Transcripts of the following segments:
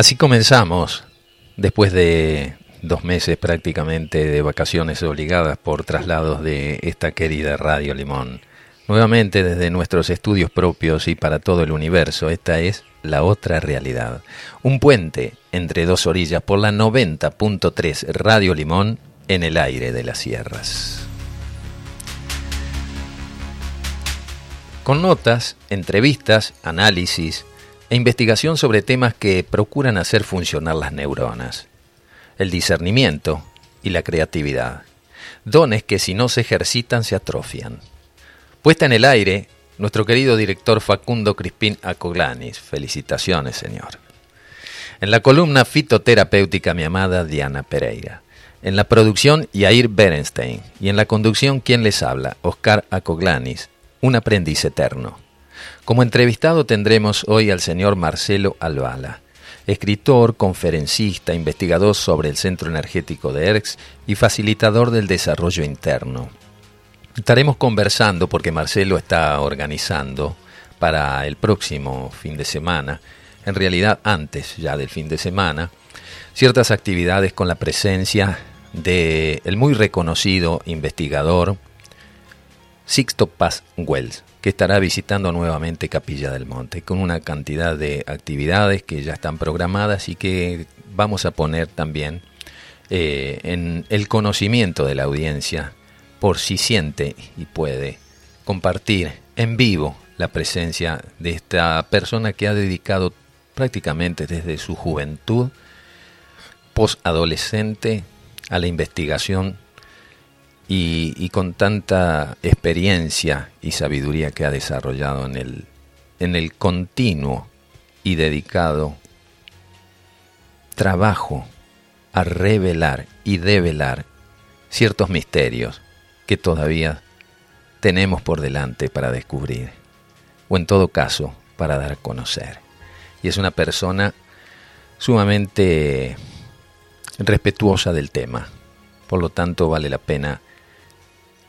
Así comenzamos, después de dos meses prácticamente de vacaciones obligadas por traslados de esta querida Radio Limón. Nuevamente desde nuestros estudios propios y para todo el universo, esta es la otra realidad. Un puente entre dos orillas por la 90.3 Radio Limón en el aire de las sierras. Con notas, entrevistas, análisis, e investigación sobre temas que procuran hacer funcionar las neuronas, el discernimiento y la creatividad, dones que si no se ejercitan se atrofian. Puesta en el aire, nuestro querido director Facundo Crispín Acoglanis. Felicitaciones, señor. En la columna fitoterapéutica, mi amada Diana Pereira. En la producción, Yair Berenstein. Y en la conducción, quien les habla? Oscar Acoglanis, un aprendiz eterno. Como entrevistado tendremos hoy al señor Marcelo Albala, escritor, conferencista, investigador sobre el Centro Energético de ERX y facilitador del desarrollo interno. Estaremos conversando porque Marcelo está organizando para el próximo fin de semana, en realidad antes ya del fin de semana, ciertas actividades con la presencia de el muy reconocido investigador Sixto Paz Wells que estará visitando nuevamente Capilla del Monte, con una cantidad de actividades que ya están programadas y que vamos a poner también eh, en el conocimiento de la audiencia, por si siente y puede compartir en vivo la presencia de esta persona que ha dedicado prácticamente desde su juventud, posadolescente, a la investigación y, con tanta experiencia y sabiduría que ha desarrollado en el, en el continuo y dedicado trabajo a revelar y develar ciertos misterios que todavía tenemos por delante para descubrir, o en todo caso, para dar a conocer. Y es una persona sumamente respetuosa del tema, por lo tanto vale la pena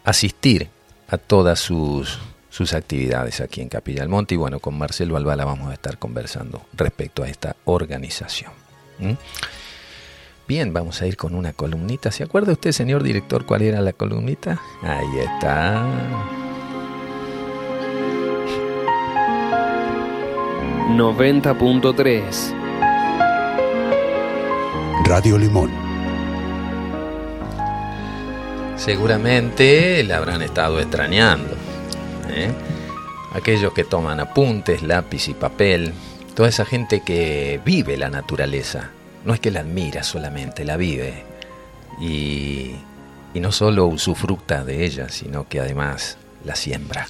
asistir a todas sus, sus actividades aquí en Capilla del Monte. Y bueno, con Marcelo Albala vamos a estar conversando respecto a esta organización. Bien, vamos a ir con una columnita. ¿Se acuerda usted, señor director, cuál era la columnita? Ahí está. ...90.3 Radio Limón seguramente la habrán estado extrañando. ¿eh? Aquellos que toman apuntes, lápiz y papel, toda esa gente que vive la naturaleza, no es que la admira solamente, la vive. Y, y no solo usufructa de ella, sino que además la siembra.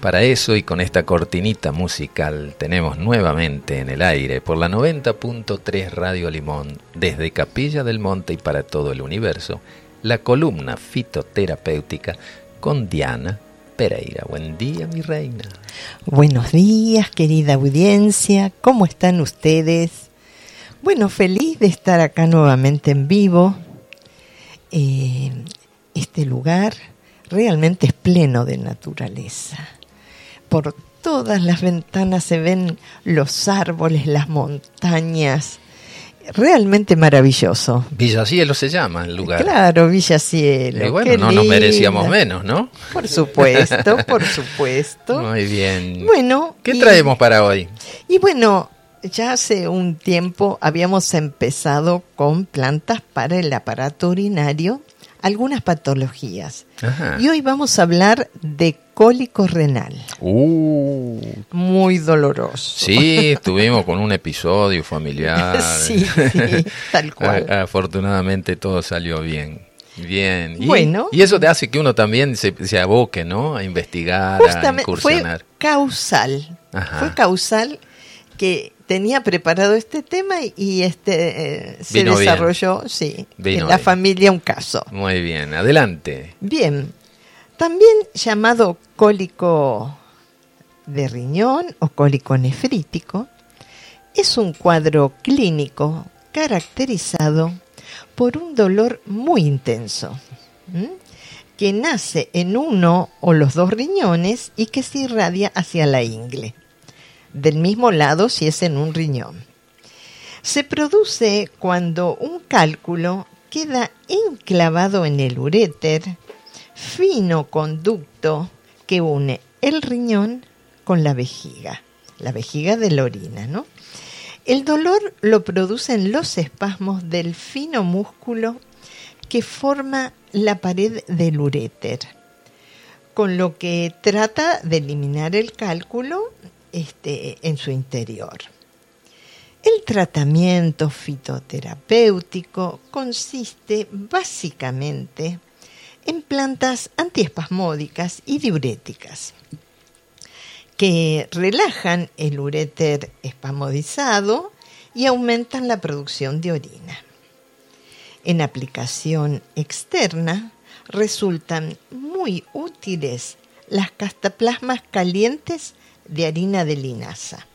Para eso y con esta cortinita musical tenemos nuevamente en el aire por la 90.3 Radio Limón desde Capilla del Monte y para todo el universo la columna fitoterapéutica con Diana Pereira. Buen día, mi reina. Buenos días, querida audiencia. ¿Cómo están ustedes? Bueno, feliz de estar acá nuevamente en vivo. Eh, este lugar realmente es pleno de naturaleza. Por todas las ventanas se ven los árboles, las montañas, realmente maravilloso. Villacielo se llama el lugar. Claro, Villacielo. Y bueno, no nos merecíamos menos, ¿no? Por supuesto, por supuesto. Muy bien. Bueno. ¿Qué traemos para hoy? Y bueno, ya hace un tiempo habíamos empezado con plantas para el aparato urinario, algunas patologías. Y hoy vamos a hablar de cólico renal. Uh. Muy doloroso. Sí, estuvimos con un episodio familiar. sí, sí, tal cual. Afortunadamente todo salió bien. Bien. Y, bueno. Y eso te hace que uno también se, se aboque, ¿no? A investigar, a incursionar. Fue causal. Fue causal que tenía preparado este tema y este eh, se desarrolló, sí, en la familia un caso. Muy bien, adelante. Bien, también llamado cólico de riñón o cólico nefrítico, es un cuadro clínico caracterizado por un dolor muy intenso, que nace en uno o los dos riñones y que se irradia hacia la ingle, del mismo lado si es en un riñón. Se produce cuando un cálculo queda enclavado en el uréter, fino conducto que une el riñón con la vejiga, la vejiga de la orina, ¿no? El dolor lo producen los espasmos del fino músculo que forma la pared del uréter, con lo que trata de eliminar el cálculo este, en su interior. El tratamiento fitoterapéutico consiste básicamente en plantas antiespasmódicas y diuréticas que relajan el uréter espasmodizado y aumentan la producción de orina. En aplicación externa resultan muy útiles las castaplasmas calientes de harina de linaza.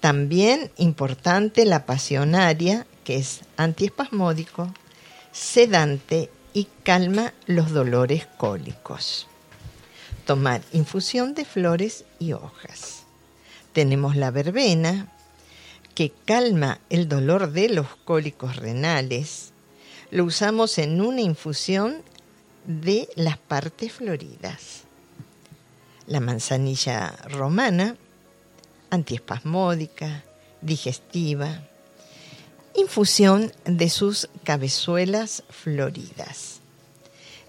También importante la pasionaria, que es antiespasmódico, sedante y calma los dolores cólicos. Tomar infusión de flores y hojas. Tenemos la verbena, que calma el dolor de los cólicos renales. Lo usamos en una infusión de las partes floridas. La manzanilla romana, antiespasmódica, digestiva. Infusión de sus cabezuelas floridas.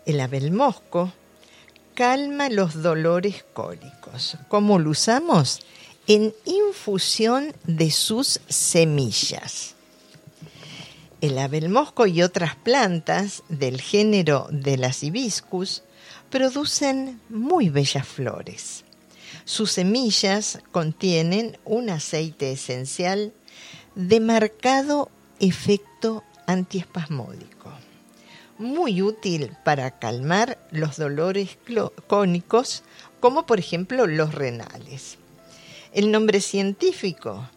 El abelmosco calma los dolores cólicos. ¿Cómo lo usamos? En infusión de sus semillas. El abelmosco y otras plantas del género de las hibiscus producen muy bellas flores. Sus semillas contienen un aceite esencial de marcado efecto antiespasmódico, muy útil para calmar los dolores cónicos, como por ejemplo los renales. El nombre científico,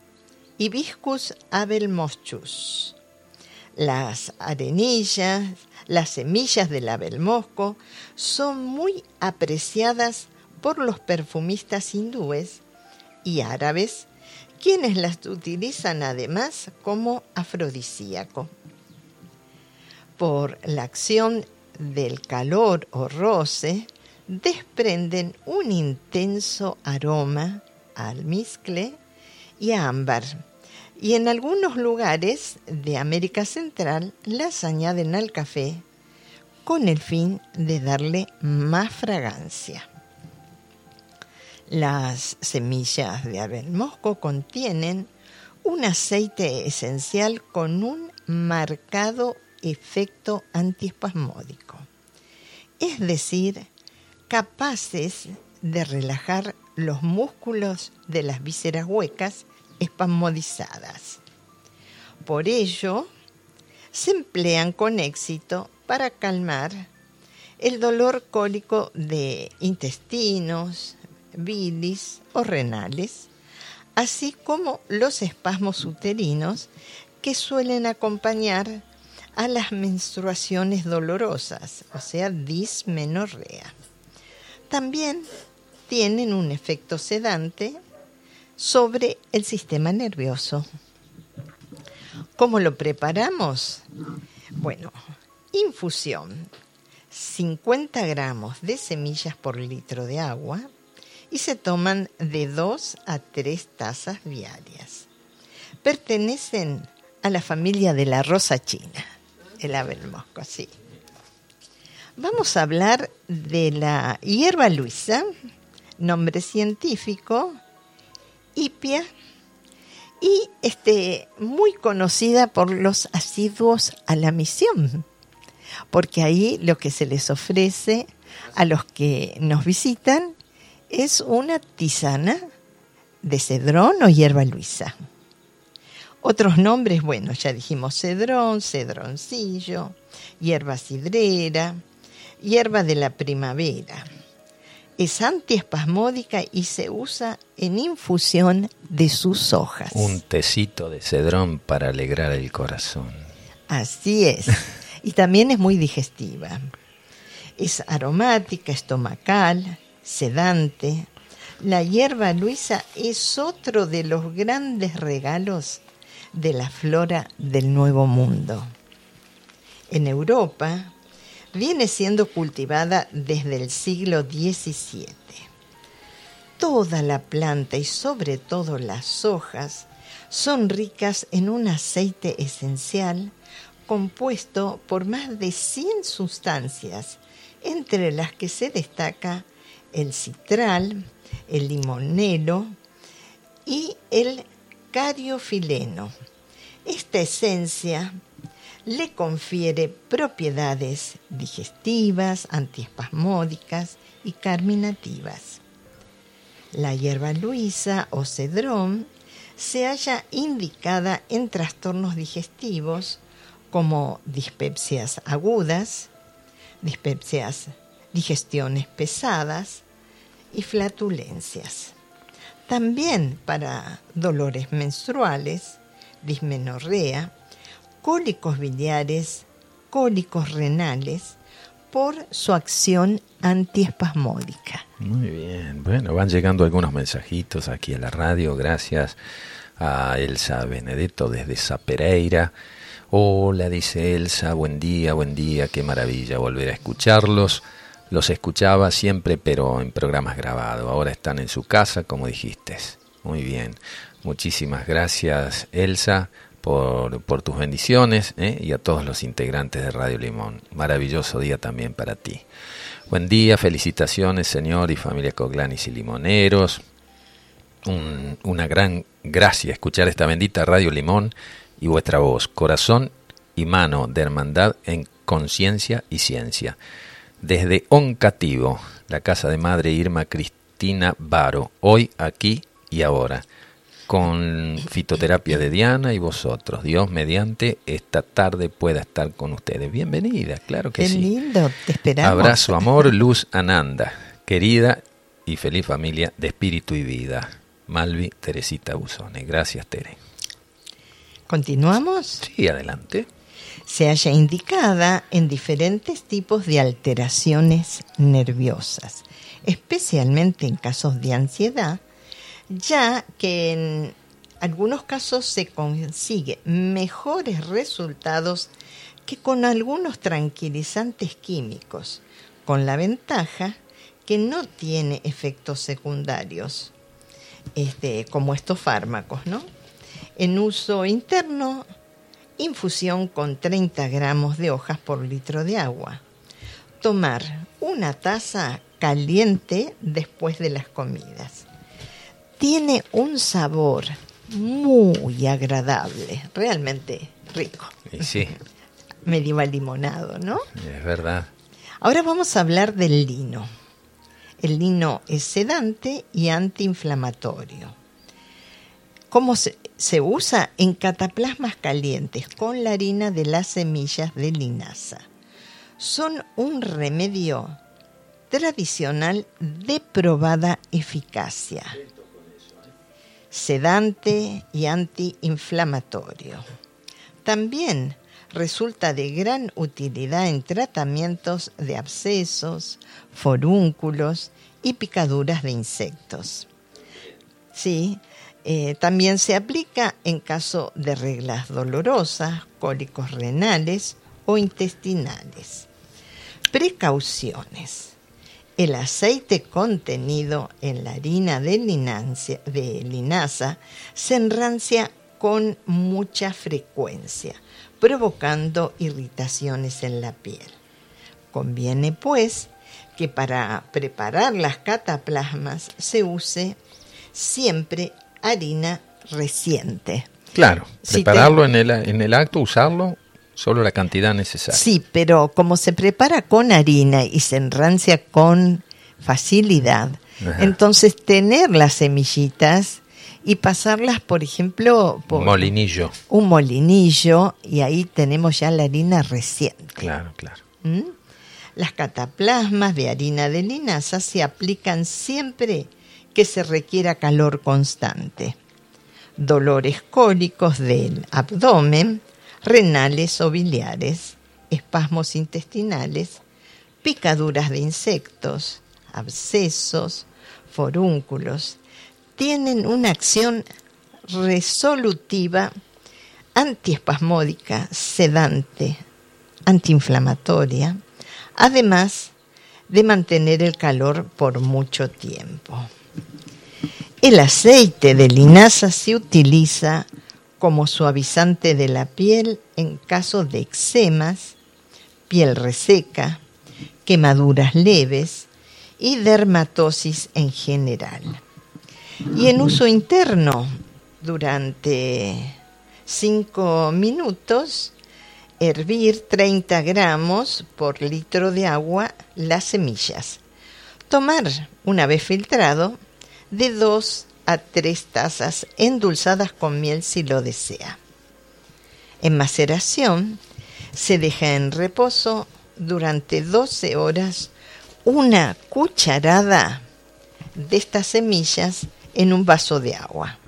Hibiscus abelmoschus. Las arenillas, las semillas del abelmosco son muy apreciadas por los perfumistas hindúes y árabes, quienes las utilizan además como afrodisíaco. Por la acción del calor o roce, desprenden un intenso aroma al almizcle y a ámbar y en algunos lugares de América Central las añaden al café con el fin de darle más fragancia. Las semillas de abel mosco contienen un aceite esencial con un marcado efecto antiespasmódico, es decir, capaces de relajar los músculos de las vísceras huecas espasmodizadas. Por ello, se emplean con éxito para calmar el dolor cólico de intestinos, bilis o renales, así como los espasmos uterinos que suelen acompañar a las menstruaciones dolorosas, o sea, dismenorrea. También tienen un efecto sedante sobre el sistema nervioso. ¿Cómo lo preparamos? Bueno, infusión. 50 gramos de semillas por litro de agua y se toman de 2 a 3 tazas diarias. Pertenecen a la familia de la rosa china, el abelmosco, sí. Vamos a hablar de la hierba luisa, nombre científico, Hipia y este, muy conocida por los asiduos a la misión, porque ahí lo que se les ofrece a los que nos visitan es una tisana de cedrón o hierba luisa. Otros nombres, bueno, ya dijimos cedrón, cedroncillo, hierba cidrera, hierba de la primavera es antiespasmódica y se usa en infusión de sus hojas. Un tecito de cedrón para alegrar el corazón. Así es. y también es muy digestiva. Es aromática, estomacal, sedante. La hierba luisa es otro de los grandes regalos de la flora del Nuevo Mundo. En Europa viene siendo cultivada desde el siglo XVII. Toda la planta y sobre todo las hojas son ricas en un aceite esencial compuesto por más de 100 sustancias, entre las que se destaca el citral, el limonero y el cariofileno. Esta esencia le confiere propiedades digestivas, antiespasmódicas y carminativas. La hierba luisa o cedrón se halla indicada en trastornos digestivos como dispepsias agudas, dispepsias, digestiones pesadas y flatulencias. También para dolores menstruales, dismenorrea, cólicos biliares, cólicos renales, por su acción antiespasmódica. Muy bien, bueno, van llegando algunos mensajitos aquí a la radio, gracias a Elsa Benedetto desde Zapereira. Hola, dice Elsa, buen día, buen día, qué maravilla volver a escucharlos. Los escuchaba siempre, pero en programas grabados. Ahora están en su casa, como dijiste. Muy bien. Muchísimas gracias, Elsa, por, tus bendiciones ¿eh? y a todos los integrantes de Radio Limón. Maravilloso día también para ti. Buen día, felicitaciones, Señor y familia Coglanis y Limoneros. una gran gracia escuchar esta bendita Radio Limón y vuestra voz, corazón y mano de hermandad en conciencia y ciencia. Desde Oncativo, la casa de madre Irma Cristina Baro, hoy, aquí y ahora, con fitoterapia de Diana y vosotros. Dios mediante esta tarde pueda estar con ustedes. Bienvenida, claro que Qué sí. lindo, te esperamos. Abrazo, amor, luz, Ananda, querida y feliz familia de espíritu y vida. Malvi Teresita Busone. Gracias, Tere. ¿Continuamos? Sí, adelante. Se halla indicada en diferentes tipos de alteraciones nerviosas, especialmente en casos de ansiedad, ya que en algunos casos se consigue mejores resultados que con algunos tranquilizantes químicos, con la ventaja que no tiene efectos secundarios, este, como estos fármacos, ¿no? En uso interno, infusión con 30 gramos de hojas por litro de agua. Tomar una taza caliente después de las comidas. Tiene un sabor muy agradable, realmente rico. Y sí, Medio limonado, ¿no? es verdad. Ahora vamos a hablar del lino. El lino es sedante y antiinflamatorio. ¿Cómo se, se usa? En cataplasmas calientes con la harina de las semillas de linaza. Son un remedio tradicional de probada eficacia. Sedante y antiinflamatorio. También resulta de gran utilidad en tratamientos de abscesos, forúnculos y picaduras de insectos. Sí, eh, también se aplica en caso de reglas dolorosas, cólicos renales o intestinales. Precauciones. El aceite contenido en la harina de, de linaza se enrancia con mucha frecuencia, provocando irritaciones en la piel. Conviene, pues, que para preparar las cataplasmas se use siempre harina reciente. Claro, Si prepararlo en, el, en el acto, usarlo, solo la cantidad necesaria. Sí, pero como se prepara con harina y se enrancia con facilidad, Ajá. entonces tener las semillitas y pasarlas, por ejemplo, por Molinillo. un molinillo y ahí tenemos ya la harina reciente. Claro, claro. ¿Mm? Las cataplasmas de harina de linaza se aplican siempre que se requiera calor constante. Dolores cólicos del abdomen, renales o biliares, espasmos intestinales, picaduras de insectos, abscesos, forúnculos, tienen una acción resolutiva antiespasmódica, sedante, antiinflamatoria, además de mantener el calor por mucho tiempo. El aceite de linaza se utiliza como suavizante de la piel en caso de eczemas, piel reseca, quemaduras leves y dermatosis en general. Y en uso interno, durante 5 minutos, hervir 30 gramos por litro de agua las semillas. Tomar, una vez filtrado, de 2 a 3 tazas endulzadas con miel si lo desea. En maceración se deja en reposo durante 12 horas una cucharada de estas semillas en un vaso de agua.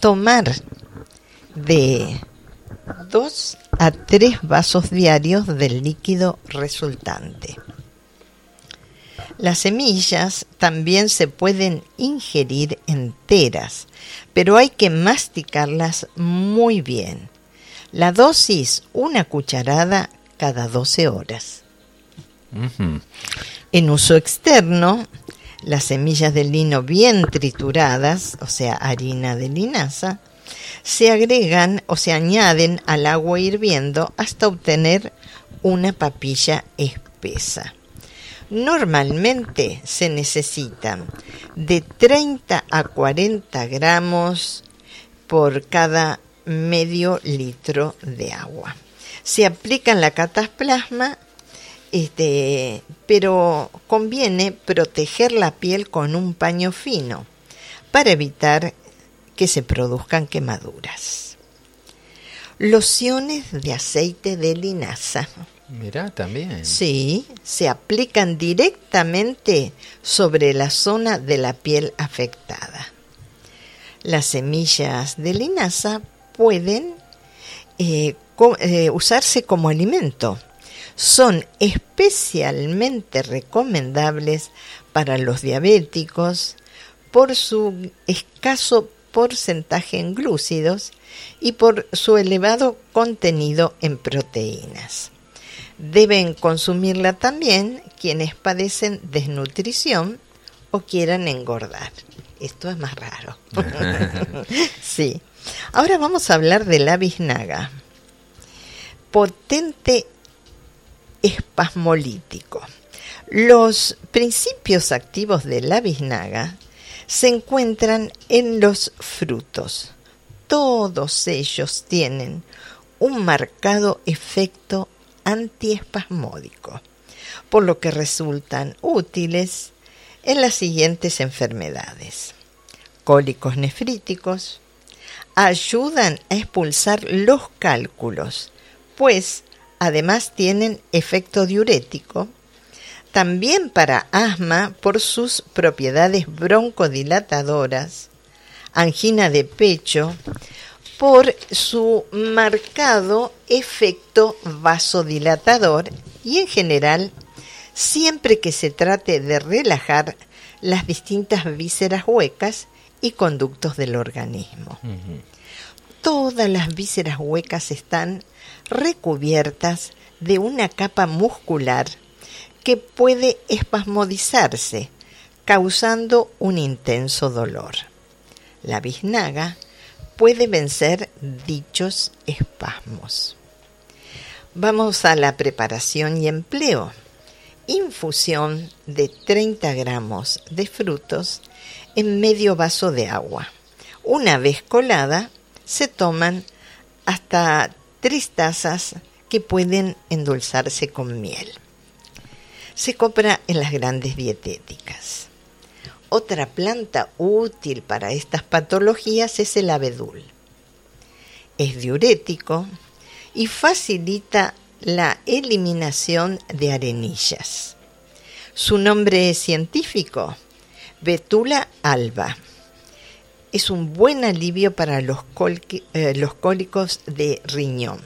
Tomar de 2 a 3 vasos diarios del líquido resultante. Las semillas también se pueden ingerir enteras, pero hay que masticarlas muy bien. La dosis, una cucharada cada 12 horas. En uso externo, las semillas de lino bien trituradas, o sea, harina de linaza, se agregan o se añaden al agua hirviendo hasta obtener una papilla espesa. Normalmente se necesitan de 30 a 40 gramos por cada medio litro de agua. Se aplica en la cataplasma, este, pero conviene proteger la piel con un paño fino para evitar que se produzcan quemaduras. Lociones de aceite de linaza Mira, también. Sí, se aplican directamente sobre la zona de la piel afectada. Las semillas de linaza pueden eh, eh, usarse como alimento. Son especialmente recomendables para los diabéticos por su escaso porcentaje en glúcidos y por su elevado contenido en proteínas. Deben consumirla también quienes padecen desnutrición o quieran engordar. Esto es más raro. sí. Ahora vamos a hablar de la biznaga. Potente espasmolítico. Los principios activos de la biznaga se encuentran en los frutos. Todos ellos tienen un marcado efecto antiespasmódico, por lo que resultan útiles en las siguientes enfermedades. Cólicos nefríticos, ayudan a expulsar los cálculos, pues además tienen efecto diurético, también para asma por sus propiedades broncodilatadoras, angina de pecho, por su marcado efecto vasodilatador y en general siempre que se trate de relajar las distintas vísceras huecas y conductos del organismo. Todas las vísceras huecas están recubiertas de una capa muscular que puede espasmodizarse, causando un intenso dolor. La biznaga puede vencer dichos espasmos. Vamos a la preparación y empleo. Infusión de 30 gramos de frutos en medio vaso de agua. Una vez colada, se toman hasta tres tazas que pueden endulzarse con miel. Se compra en las grandes dietéticas. Otra planta útil para estas patologías es el abedul. Es diurético y facilita la eliminación de arenillas. Su nombre científico, Betula alba. Es un buen alivio para los, eh, cólicos de riñón.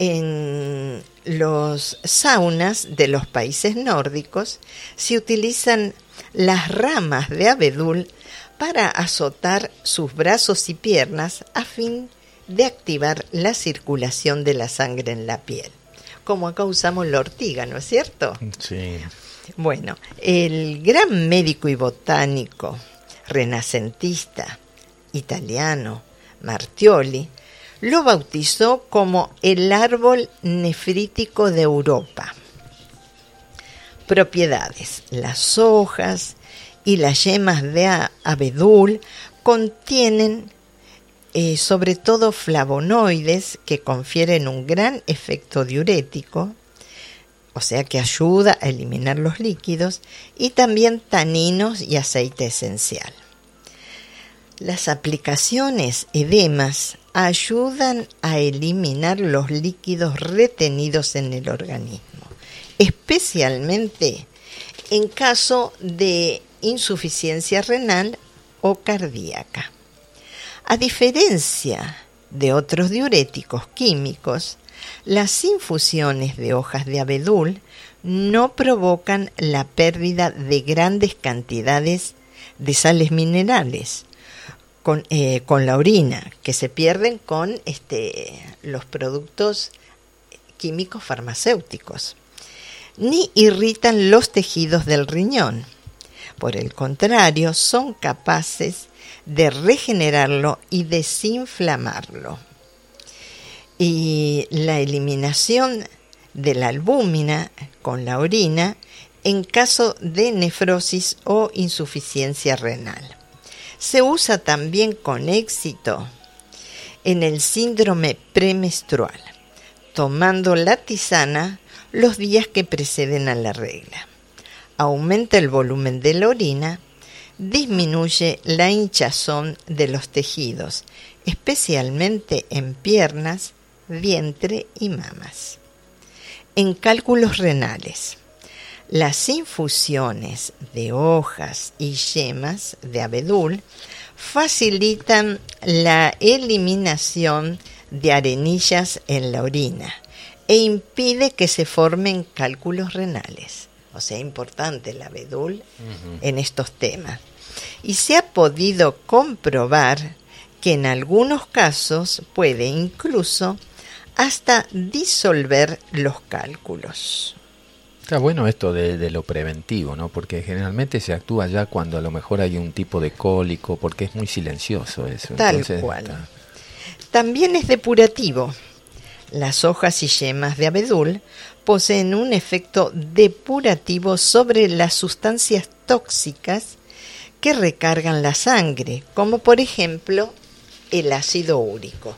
En los saunas de los países nórdicos se utilizan las ramas de abedul para azotar sus brazos y piernas a fin de activar la circulación de la sangre en la piel. Como acá usamos la ortiga, ¿no es cierto? Sí. Bueno, el gran médico y botánico renacentista italiano Martioli lo bautizó como el árbol nefrítico de Europa. Propiedades. Las hojas y las yemas de abedul contienen eh, sobre todo flavonoides que confieren un gran efecto diurético, o sea que ayuda a eliminar los líquidos, y también taninos y aceite esencial. Las aplicaciones edemas ayudan a eliminar los líquidos retenidos en el organismo, especialmente en caso de insuficiencia renal o cardíaca. A diferencia de otros diuréticos químicos, las infusiones de hojas de abedul no provocan la pérdida de grandes cantidades de sales minerales, eh, con, la orina, que se pierden con este, los productos químicos farmacéuticos, ni irritan los tejidos del riñón. Por el contrario, son capaces de regenerarlo y desinflamarlo. Y la eliminación de la albúmina con la orina en caso de nefrosis o insuficiencia renal se usa también con éxito en el síndrome premenstrual, tomando la tisana los días que preceden a la regla. Aumenta el volumen de la orina, disminuye la hinchazón de los tejidos, especialmente en piernas, vientre y mamas. En cálculos renales, las infusiones de hojas y yemas de abedul facilitan la eliminación de arenillas en la orina e impide que se formen cálculos renales. O sea, importante el abedul en estos temas. Y se ha podido comprobar que en algunos casos puede incluso hasta disolver los cálculos. Está bueno esto de, lo preventivo, ¿no? Porque generalmente se actúa ya cuando a lo mejor hay un tipo de cólico, porque es muy silencioso eso. Tal cual. También es depurativo. Las hojas y yemas de abedul poseen un efecto depurativo sobre las sustancias tóxicas que recargan la sangre, como por ejemplo el ácido úrico.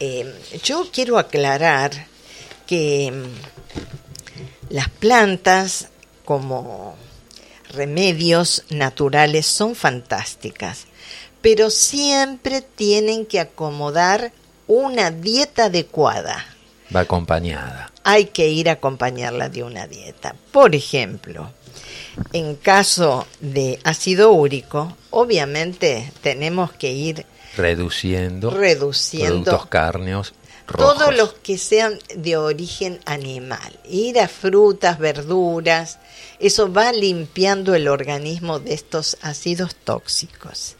Eh, yo quiero aclarar que las plantas como remedios naturales son fantásticas, pero siempre tienen que acomodar una dieta adecuada. Va acompañada. Hay que ir a acompañarla de una dieta. Por ejemplo, en caso de ácido úrico, obviamente tenemos que ir reduciendo, reduciendo productos cárneos todos los que sean de origen animal. Ir a frutas, verduras, eso va limpiando el organismo de estos ácidos tóxicos.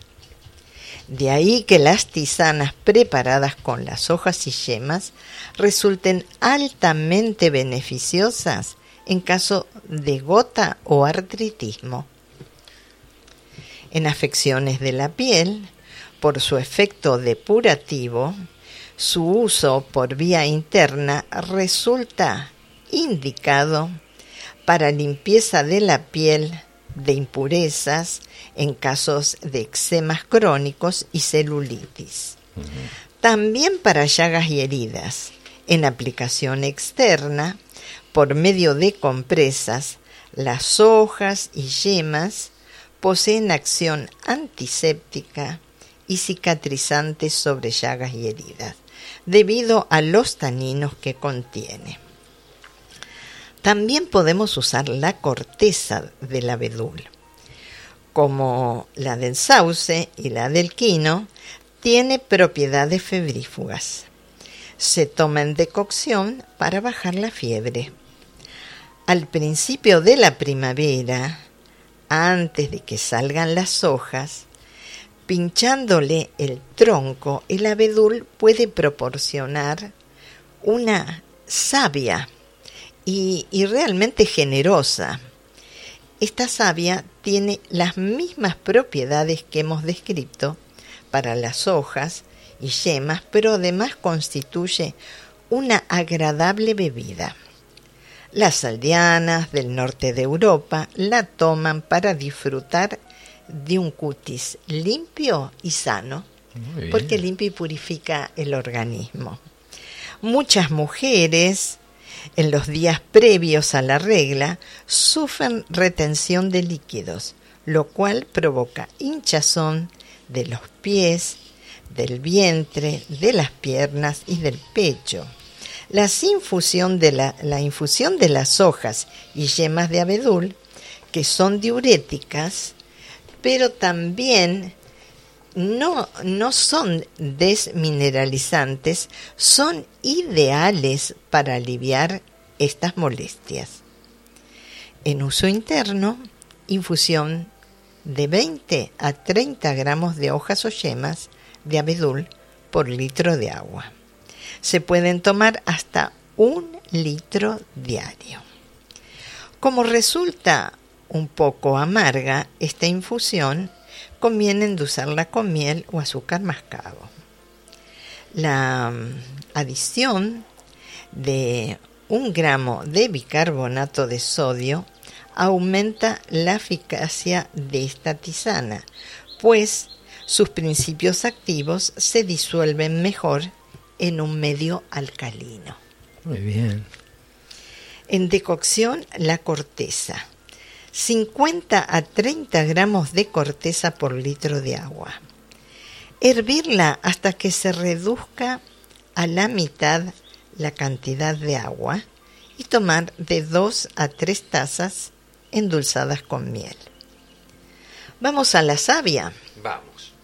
De ahí que las tisanas preparadas con las hojas y yemas resulten altamente beneficiosas en caso de gota o artritismo. En afecciones de la piel, por su efecto depurativo, su uso por vía interna resulta indicado para limpieza de la piel de impurezas en casos de eczemas crónicos y celulitis. También para llagas y heridas, en aplicación externa, por medio de compresas, las hojas y yemas poseen acción antiséptica y cicatrizante sobre llagas y heridas debido a los taninos que contiene. También podemos usar la corteza del abedul. Como la del sauce y la del quino, tiene propiedades febrífugas. Se toma en decocción para bajar la fiebre. Al principio de la primavera, antes de que salgan las hojas, Pinchándole el tronco, el abedul puede proporcionar una savia y, y realmente generosa. Esta savia tiene las mismas propiedades que hemos descrito para las hojas y yemas, pero además constituye una agradable bebida. Las aldeanas del norte de Europa la toman para disfrutar de un cutis limpio y sano, porque limpia y purifica el organismo. Muchas mujeres en los días previos a la regla sufren retención de líquidos, lo cual provoca hinchazón de los pies, del vientre, de las piernas y del pecho. La infusión de, la, infusión de las hojas y yemas de abedul, que son diuréticas, pero también no, no son desmineralizantes, son ideales para aliviar estas molestias. En uso interno, infusión de 20 a 30 gramos de hojas o yemas de abedul por litro de agua. Se pueden tomar hasta un litro diario. Como resulta un poco amarga esta infusión, conviene endulzarla con miel o azúcar mascabo. La mm, adición de un gramo de bicarbonato de sodio aumenta la eficacia de esta tisana, pues sus principios activos se disuelven mejor en un medio alcalino. Muy bien. En decocción, la corteza. 50 a 30 gramos de corteza por litro de agua. Hervirla hasta que se reduzca a la mitad la cantidad de agua y tomar de 2 a 3 tazas endulzadas con miel. Vamos a la savia. Vamos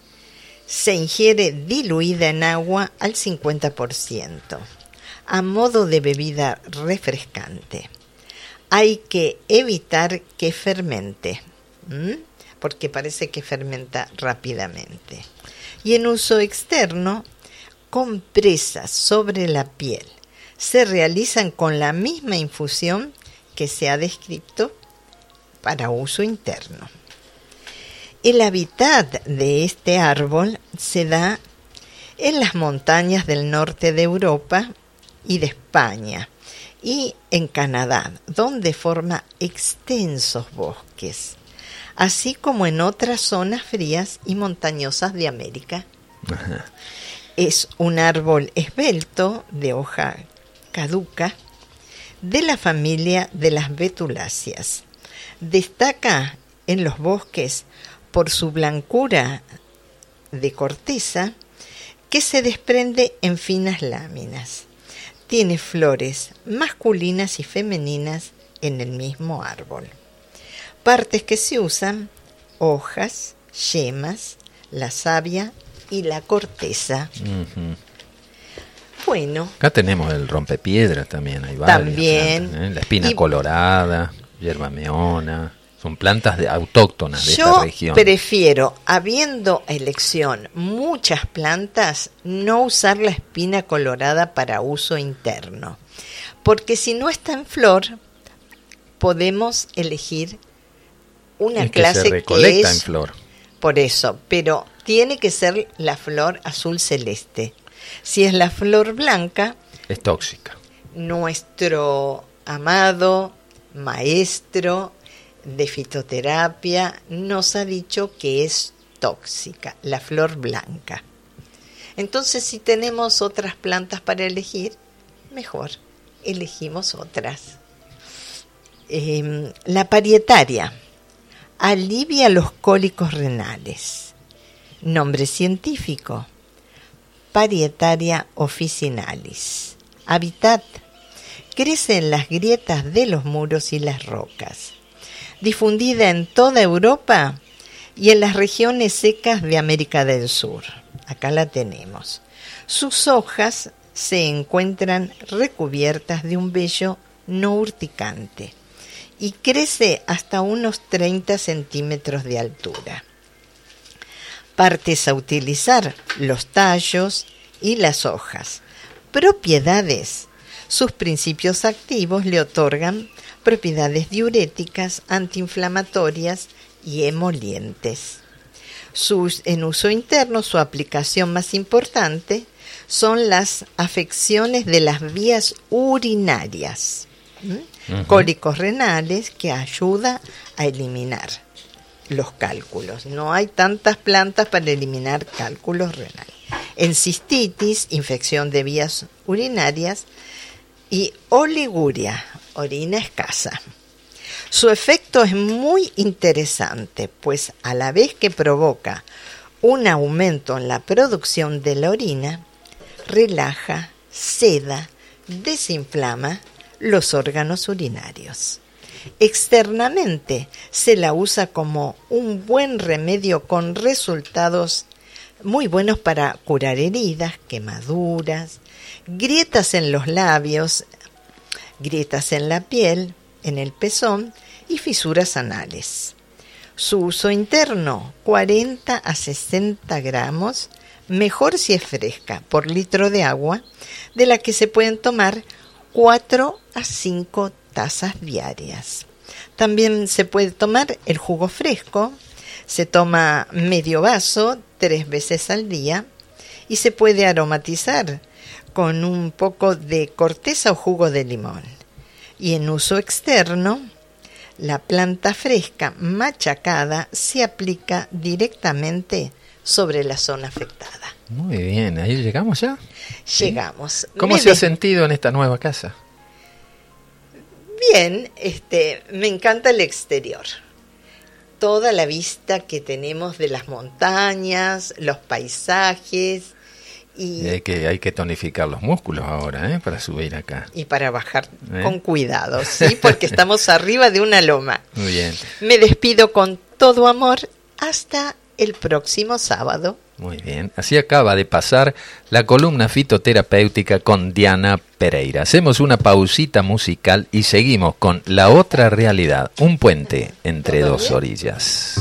se ingiere diluida en agua al 50%, a modo de bebida refrescante. Hay que evitar que fermente, porque parece que fermenta rápidamente. Y en uso externo, compresas sobre la piel se realizan con la misma infusión que se ha descrito para uso interno. El hábitat de este árbol se da en las montañas del norte de Europa y de España y en Canadá, donde forma extensos bosques, así como en otras zonas frías y montañosas de América. Es un árbol esbelto de hoja caduca de la familia de las betuláceas. Destaca en los bosques por su blancura de corteza que se desprende en finas láminas. Tiene flores masculinas y femeninas en el mismo árbol. Partes que se usan, hojas, yemas, la savia y la corteza. Bueno. Acá tenemos el rompepiedra también, hay varias. También. ¿eh? La espina colorada, hierba meona. Son plantas de, autóctonas de esta región. Yo prefiero, habiendo elección muchas plantas, no usar la espina colorada para uso interno. Porque si no está en flor, podemos elegir una clase que, se recolecta en flor. Por eso, pero tiene que ser la flor azul celeste. Si es la flor blanca, es tóxica. Nuestro amado maestro de fitoterapia nos ha dicho que es tóxica, la flor blanca. Entonces, si tenemos otras plantas para elegir, mejor, elegimos otras. Em, la parietaria alivia los cólicos renales. Nombre científico, Parietaria officinalis. Hábitat, crece en las grietas de los muros y las rocas difundida en toda Europa y en las regiones secas de América del Sur. Acá la tenemos. Sus hojas se encuentran recubiertas de un vello no urticante y crece hasta unos 30 centímetros de altura. Partes a utilizar, los tallos y las hojas. Propiedades. Sus principios activos le otorgan propiedades diuréticas, antiinflamatorias y emolientes. en uso interno, su aplicación más importante son las afecciones de las vías urinarias, cólicos renales que ayuda a eliminar los cálculos. No hay tantas plantas para eliminar cálculos renales. En cistitis, infección de vías urinarias y oliguria, orina escasa. Su efecto es muy interesante, pues a la vez que provoca un aumento en la producción de la orina, relaja, seda, desinflama los órganos urinarios. Externamente se la usa como un buen remedio con resultados muy buenos para curar heridas, quemaduras, grietas en los labios, grietas en la piel, en el pezón y fisuras anales. Su uso interno, 40 a 60 gramos, mejor si es fresca, por litro de agua, de la que se pueden tomar 4 a 5 tazas diarias. También se puede tomar el jugo fresco, se toma medio vaso tres veces al día y se puede aromatizar con un poco de corteza o jugo de limón. Y en uso externo, la planta fresca machacada se aplica directamente sobre la zona afectada. Muy bien, ahí llegamos ya. Llegamos. ¿Cómo se ha sentido en esta nueva casa? Bien, este, me encanta el exterior. Toda la vista que tenemos de las montañas, los paisajes, y, hay, que, hay que tonificar los músculos ahora, ¿eh? Para subir acá. Y para bajar ¿Eh? con cuidado, ¿sí? Porque estamos arriba de una loma. Muy bien. Me despido con todo amor hasta el próximo sábado. Muy bien, así acaba de pasar la columna fitoterapéutica con Diana Pereira. Hacemos una pausita musical y seguimos con la otra realidad, un puente entre dos orillas.